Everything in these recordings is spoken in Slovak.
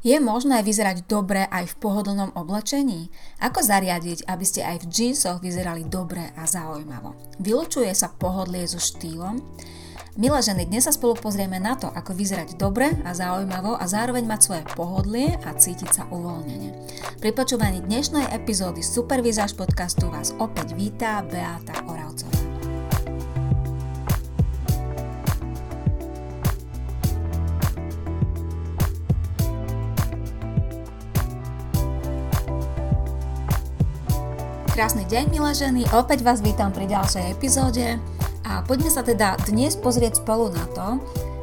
Je možné vyzerať dobre aj v pohodlnom oblečení? Ako zariadiť, aby ste aj v džínsoch vyzerali dobre a zaujímavo? Vylučuje sa pohodlie so štýlom? Milé ženy, dnes sa spolu pozrieme na to, ako vyzerať dobre a zaujímavo a zároveň mať svoje pohodlie a cítiť sa uvoľnenie. Pri počúvaní dnešnej epizódy Supervizáž podcastu vás opäť vítá Beata Oravcová. Krásny deň, milé ženy, opäť vás vítam pri ďalšej epizóde a poďme sa teda dnes pozrieť spolu na to,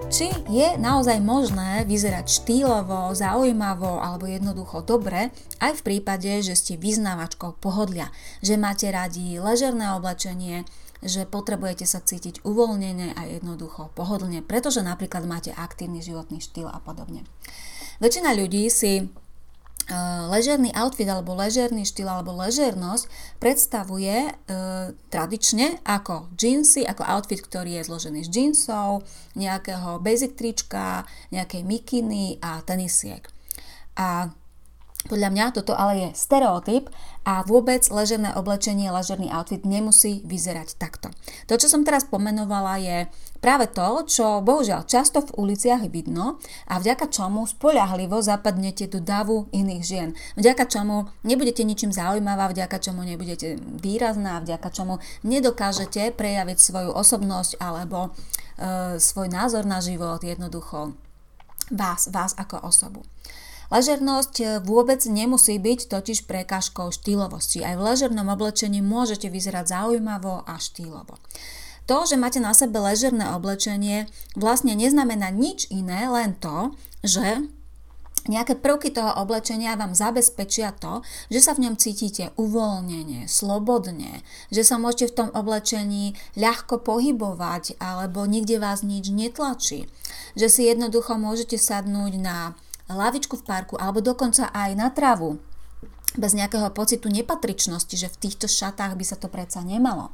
či je naozaj možné vyzerať štýlovo, zaujímavo alebo jednoducho dobre, aj v prípade, že ste vyznávačkou pohodlia, že máte radi ležerné oblečenie, že potrebujete sa cítiť uvoľnenie a jednoducho pohodlne, pretože napríklad máte aktívny životný štýl a podobne. Väčšina ľudí si ležerný outfit alebo ležerný štýl alebo ležernosť predstavuje e, tradične ako džínsy, ako outfit, ktorý je zložený z džínsov, nejakého basic trička, nejakej mikiny a tenisiek. A podľa mňa toto ale je stereotyp a vôbec ležerné oblečenie, ležerný outfit nemusí vyzerať takto. To, čo som teraz pomenovala, je práve to, čo bohužiaľ často v uliciach vidno a vďaka čomu spoľahlivo zapadnete do davu iných žien. Vďaka čomu nebudete ničím zaujímavá, vďaka čomu nebudete výrazná, vďaka čomu nedokážete prejaviť svoju osobnosť alebo e, svoj názor na život, jednoducho vás, vás ako osobu. Ležernosť eh, vôbec nemusí byť totiž prekážkou štýlovosti. Aj v ležernom oblečení môžete vyzerať zaujímavo a štýlovo. To, že máte na sebe ležerné oblečenie, vlastne neznamená nič iné, len to, že Nejaké prvky toho oblečenia vám zabezpečia to, že sa v ňom cítite uvoľnenie, slobodne, že sa môžete v tom oblečení ľahko pohybovať alebo nikde vás nič netlačí. Že si jednoducho môžete sadnúť na lavičku v parku alebo dokonca aj na travu bez nejakého pocitu nepatričnosti, že v týchto šatách by sa to predsa nemalo.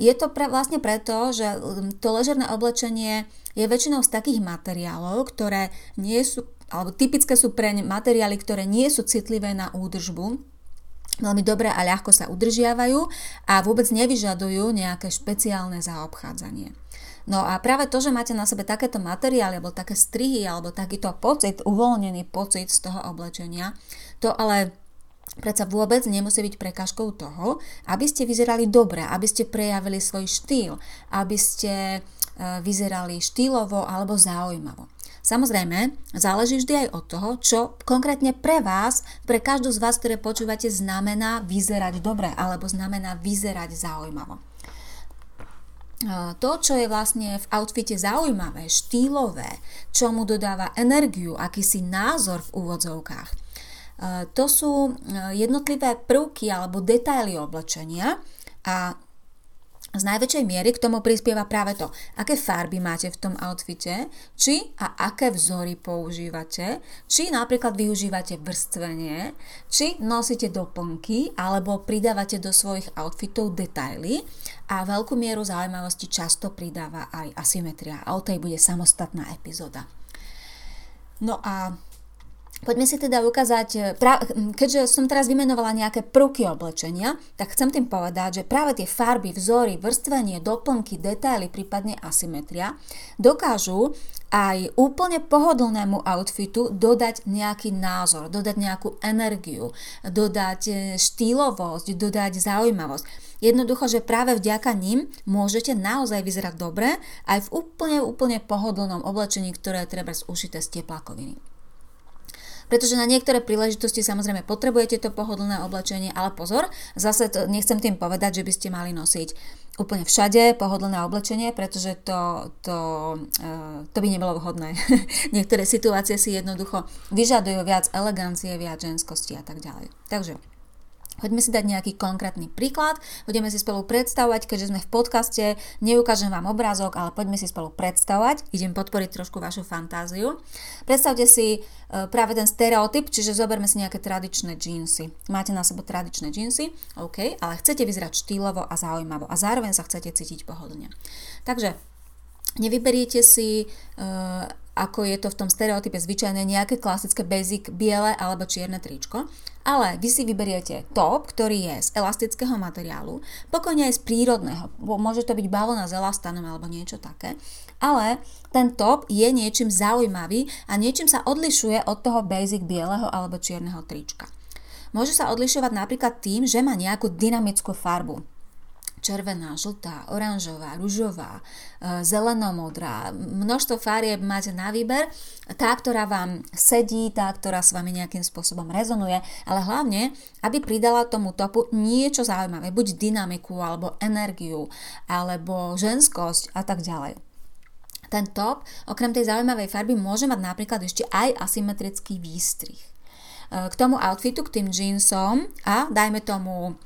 Je to pre, vlastne preto, že um, to ležerné oblečenie je väčšinou z takých materiálov, ktoré nie sú, alebo typické sú pre materiály, ktoré nie sú citlivé na údržbu, veľmi dobre a ľahko sa udržiavajú a vôbec nevyžadujú nejaké špeciálne zaobchádzanie. No a práve to, že máte na sebe takéto materiály alebo také strihy alebo takýto pocit, uvoľnený pocit z toho oblečenia, to ale predsa vôbec nemusí byť prekážkou toho, aby ste vyzerali dobre, aby ste prejavili svoj štýl, aby ste e, vyzerali štýlovo alebo zaujímavo. Samozrejme, záleží vždy aj od toho, čo konkrétne pre vás, pre každú z vás, ktoré počúvate, znamená vyzerať dobre alebo znamená vyzerať zaujímavo to, čo je vlastne v outfite zaujímavé, štýlové, čo mu dodáva energiu, akýsi názor v úvodzovkách, to sú jednotlivé prvky alebo detaily oblečenia a z najväčšej miery k tomu prispieva práve to, aké farby máte v tom outfite, či a aké vzory používate, či napríklad využívate vrstvenie, či nosíte doplnky alebo pridávate do svojich outfitov detaily a veľkú mieru zaujímavosti často pridáva aj asymetria a o tej bude samostatná epizóda. No a Poďme si teda ukázať, e, keďže som teraz vymenovala nejaké prvky oblečenia, tak chcem tým povedať, že práve tie farby, vzory, vrstvenie, doplnky, detaily, prípadne asymetria dokážu aj úplne pohodlnému outfitu dodať nejaký názor, dodať nejakú energiu, dodať e, štýlovosť, dodať zaujímavosť. Jednoducho, že práve vďaka ním môžete naozaj vyzerať dobre aj v úplne, úplne pohodlnom oblečení, ktoré je treba ušité z teplakoviny pretože na niektoré príležitosti samozrejme potrebujete to pohodlné oblečenie, ale pozor, zase to, nechcem tým povedať, že by ste mali nosiť úplne všade pohodlné oblečenie, pretože to, to, uh, to by nebolo vhodné. Niektoré situácie si jednoducho vyžadujú viac elegancie, viac ženskosti a tak ďalej. Takže Poďme si dať nejaký konkrétny príklad, budeme si spolu predstavovať, keďže sme v podcaste, neukážem vám obrázok, ale poďme si spolu predstavovať, idem podporiť trošku vašu fantáziu. Predstavte si e, práve ten stereotyp, čiže zoberme si nejaké tradičné džínsy. Máte na sebe tradičné džínsy, OK, ale chcete vyzerať štýlovo a zaujímavo a zároveň sa chcete cítiť pohodlne. Takže nevyberiete si uh, ako je to v tom stereotype zvyčajné nejaké klasické basic biele alebo čierne tričko, ale vy si vyberiete top, ktorý je z elastického materiálu, pokojne aj z prírodného, môže to byť bavlna s elastanom alebo niečo také, ale ten top je niečím zaujímavý a niečím sa odlišuje od toho basic bieleho alebo čierneho trička. Môže sa odlišovať napríklad tým, že má nejakú dynamickú farbu červená, žltá, oranžová, ružová, e, zelenomodrá. Množstvo farieb máte na výber. Tá, ktorá vám sedí, tá, ktorá s vami nejakým spôsobom rezonuje, ale hlavne, aby pridala tomu topu niečo zaujímavé, buď dynamiku, alebo energiu, alebo ženskosť a tak ďalej. Ten top, okrem tej zaujímavej farby, môže mať napríklad ešte aj asymetrický výstrih. E, k tomu outfitu, k tým jeansom a dajme tomu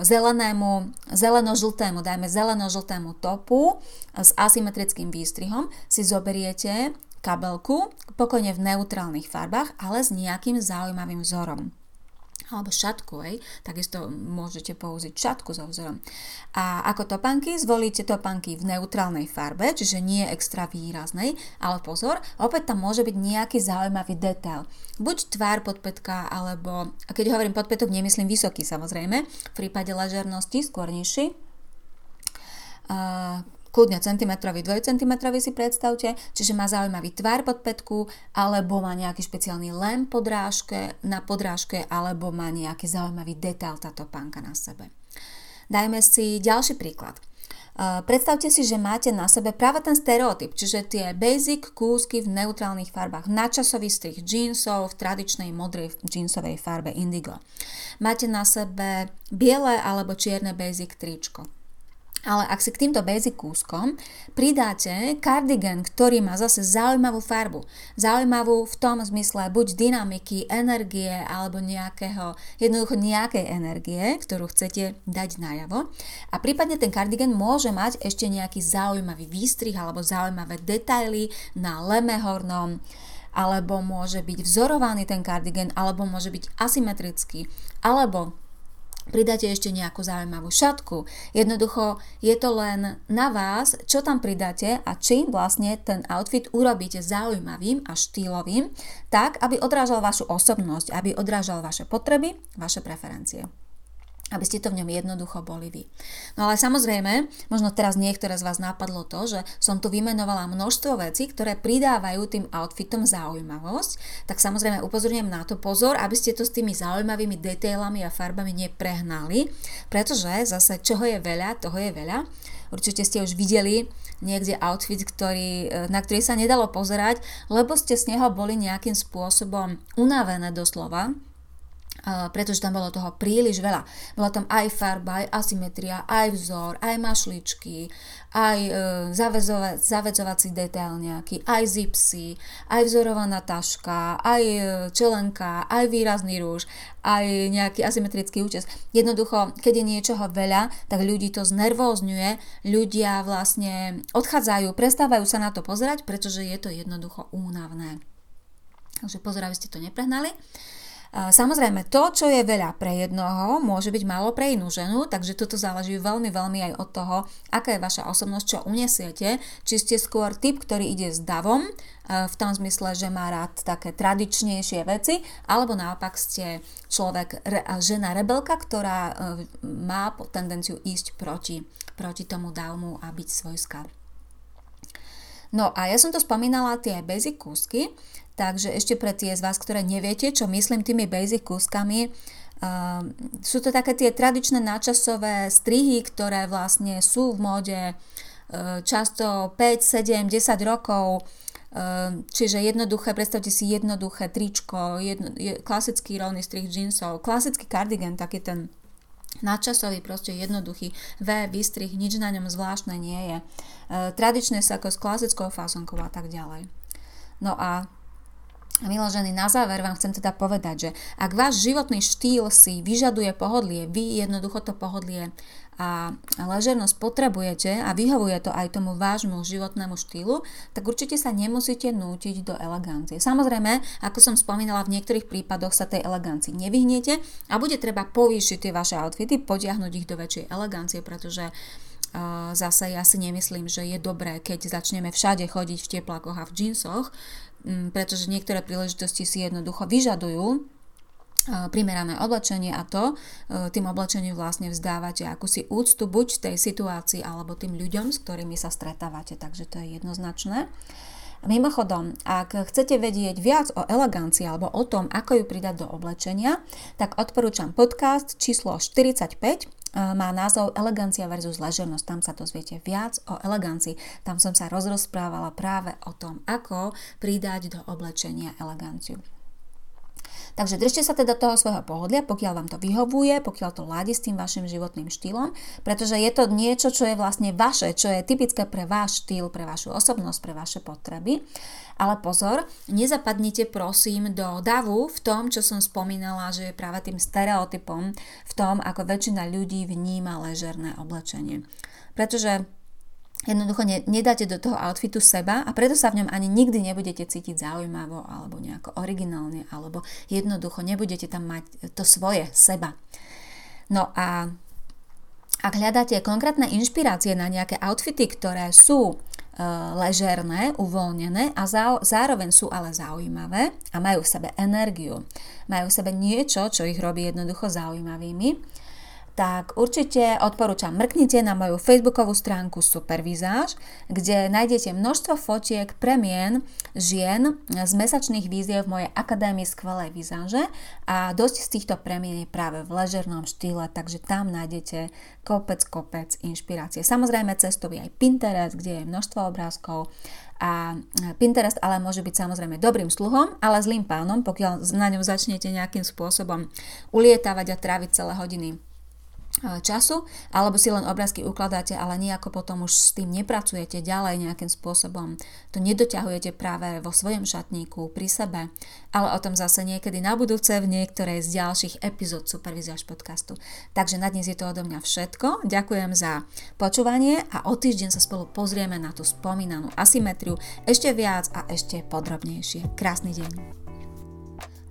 zelenému, zeleno-žltému, dajme zeleno-žltému topu s asymetrickým výstrihom, si zoberiete kabelku, pokojne v neutrálnych farbách, ale s nejakým zaujímavým vzorom alebo šatku, hej, takisto môžete použiť šatku so vzorom. A ako topanky, zvolíte topanky v neutrálnej farbe, čiže nie extra výraznej, ale pozor, opäť tam môže byť nejaký zaujímavý detail. Buď tvár podpätka, alebo, a keď hovorím podpätok, nemyslím vysoký samozrejme, v prípade ležernosti skôr nižší. Uh, kľudne centimetrový, dvojcentimetrový si predstavte, čiže má zaujímavý tvar pod petku, alebo má nejaký špeciálny lem podrážke, na podrážke, alebo má nejaký zaujímavý detail táto pánka na sebe. Dajme si ďalší príklad. Predstavte si, že máte na sebe práve ten stereotyp, čiže tie basic kúsky v neutrálnych farbách, načasový strih jeansov v tradičnej modrej jeansovej farbe indigo. Máte na sebe biele alebo čierne basic tričko. Ale ak si k týmto basic kúskom pridáte kardigan, ktorý má zase zaujímavú farbu, zaujímavú v tom zmysle buď dynamiky, energie alebo nejakého, jednoducho nejakej energie, ktorú chcete dať najavo. A prípadne ten kardigan môže mať ešte nejaký zaujímavý výstrih alebo zaujímavé detaily na lemehornom, alebo môže byť vzorovaný ten kardigan, alebo môže byť asymetrický, alebo pridáte ešte nejakú zaujímavú šatku. Jednoducho je to len na vás, čo tam pridáte a čím vlastne ten outfit urobíte zaujímavým a štýlovým, tak aby odrážal vašu osobnosť, aby odrážal vaše potreby, vaše preferencie aby ste to v ňom jednoducho boli vy. No ale samozrejme, možno teraz niektoré z vás napadlo to, že som tu vymenovala množstvo vecí, ktoré pridávajú tým outfitom zaujímavosť, tak samozrejme upozorňujem na to pozor, aby ste to s tými zaujímavými detailami a farbami neprehnali, pretože zase čoho je veľa, toho je veľa. Určite ste už videli niekde outfit, ktorý, na ktorý sa nedalo pozerať, lebo ste z neho boli nejakým spôsobom unavené doslova, pretože tam bolo toho príliš veľa. Bola tam aj farba, aj asymetria, aj vzor, aj mašličky, aj e, zavezova, zavezovací detail nejaký, aj zipsy, aj vzorovaná taška, aj e, čelenka, aj výrazný rúž, aj nejaký asymetrický účes. Jednoducho, keď je niečoho veľa, tak ľudí to znervózňuje, ľudia vlastne odchádzajú, prestávajú sa na to pozerať, pretože je to jednoducho únavné. Takže pozor, aby ste to neprehnali. Samozrejme, to, čo je veľa pre jednoho, môže byť málo pre inú ženu, takže toto záleží veľmi, veľmi aj od toho, aká je vaša osobnosť, čo unesiete, či ste skôr typ, ktorý ide s davom, e, v tom zmysle, že má rád také tradičnejšie veci, alebo naopak ste človek, žena rebelka, ktorá e, má tendenciu ísť proti, proti tomu davmu a byť svojská. No a ja som to spomínala tie basic kúsky, Takže ešte pre tie z vás, ktoré neviete, čo myslím tými basic kúskami, uh, sú to také tie tradičné náčasové strihy, ktoré vlastne sú v móde uh, často 5, 7, 10 rokov, uh, čiže jednoduché, predstavte si jednoduché tričko, jedno, je, klasický rovný strih jeansov, klasický kardigan, taký ten nadčasový, proste jednoduchý V, výstrih, nič na ňom zvláštne nie je. Tradičné sa ako s klasickou fasonkou a tak ďalej. No a Miloženy, na záver vám chcem teda povedať, že ak váš životný štýl si vyžaduje pohodlie, vy jednoducho to pohodlie a ležernosť potrebujete a vyhovuje to aj tomu vášmu životnému štýlu, tak určite sa nemusíte nútiť do elegancie. Samozrejme, ako som spomínala, v niektorých prípadoch sa tej elegancii nevyhnete a bude treba povýšiť tie vaše outfity, potiahnuť ich do väčšej elegancie, pretože Zase ja si nemyslím, že je dobré, keď začneme všade chodiť v teplákoch a v džinsoch, pretože niektoré príležitosti si jednoducho vyžadujú primerané oblečenie a to tým oblečením vlastne vzdávate akúsi úctu buď tej situácii alebo tým ľuďom, s ktorými sa stretávate, takže to je jednoznačné. Mimochodom, ak chcete vedieť viac o elegancii alebo o tom, ako ju pridať do oblečenia, tak odporúčam podcast číslo 45, e, má názov Elegancia versus ležernosť. Tam sa dozviete viac o elegancii. Tam som sa rozrozprávala práve o tom, ako pridať do oblečenia eleganciu. Takže držte sa teda toho svojho pohodlia, pokiaľ vám to vyhovuje, pokiaľ to ládi s tým vašim životným štýlom, pretože je to niečo, čo je vlastne vaše, čo je typické pre váš štýl, pre vašu osobnosť, pre vaše potreby. Ale pozor, nezapadnite prosím do davu v tom, čo som spomínala, že je práve tým stereotypom v tom, ako väčšina ľudí vníma ležerné oblečenie. Pretože jednoducho ne, nedáte do toho outfitu seba a preto sa v ňom ani nikdy nebudete cítiť zaujímavo alebo nejako originálne alebo jednoducho nebudete tam mať to svoje seba. No a ak hľadáte konkrétne inšpirácie na nejaké outfity, ktoré sú e, ležerné, uvoľnené a zároveň sú ale zaujímavé a majú v sebe energiu, majú v sebe niečo, čo ich robí jednoducho zaujímavými, tak určite odporúčam mrknite na moju facebookovú stránku Supervizáž, kde nájdete množstvo fotiek premien žien z mesačných víziev v mojej akadémii skvelej vizáže a dosť z týchto premien je práve v ležernom štýle, takže tam nájdete kopec, kopec inšpirácie. Samozrejme cestový aj Pinterest, kde je množstvo obrázkov a Pinterest ale môže byť samozrejme dobrým sluhom, ale zlým pánom, pokiaľ na ňom začnete nejakým spôsobom ulietávať a tráviť celé hodiny času, alebo si len obrázky ukladáte, ale nejako potom už s tým nepracujete ďalej nejakým spôsobom. To nedoťahujete práve vo svojom šatníku, pri sebe, ale o tom zase niekedy na budúce v niektorej z ďalších epizód Superviziaž podcastu. Takže na dnes je to odo mňa všetko. Ďakujem za počúvanie a o týždeň sa spolu pozrieme na tú spomínanú asymetriu ešte viac a ešte podrobnejšie. Krásny deň.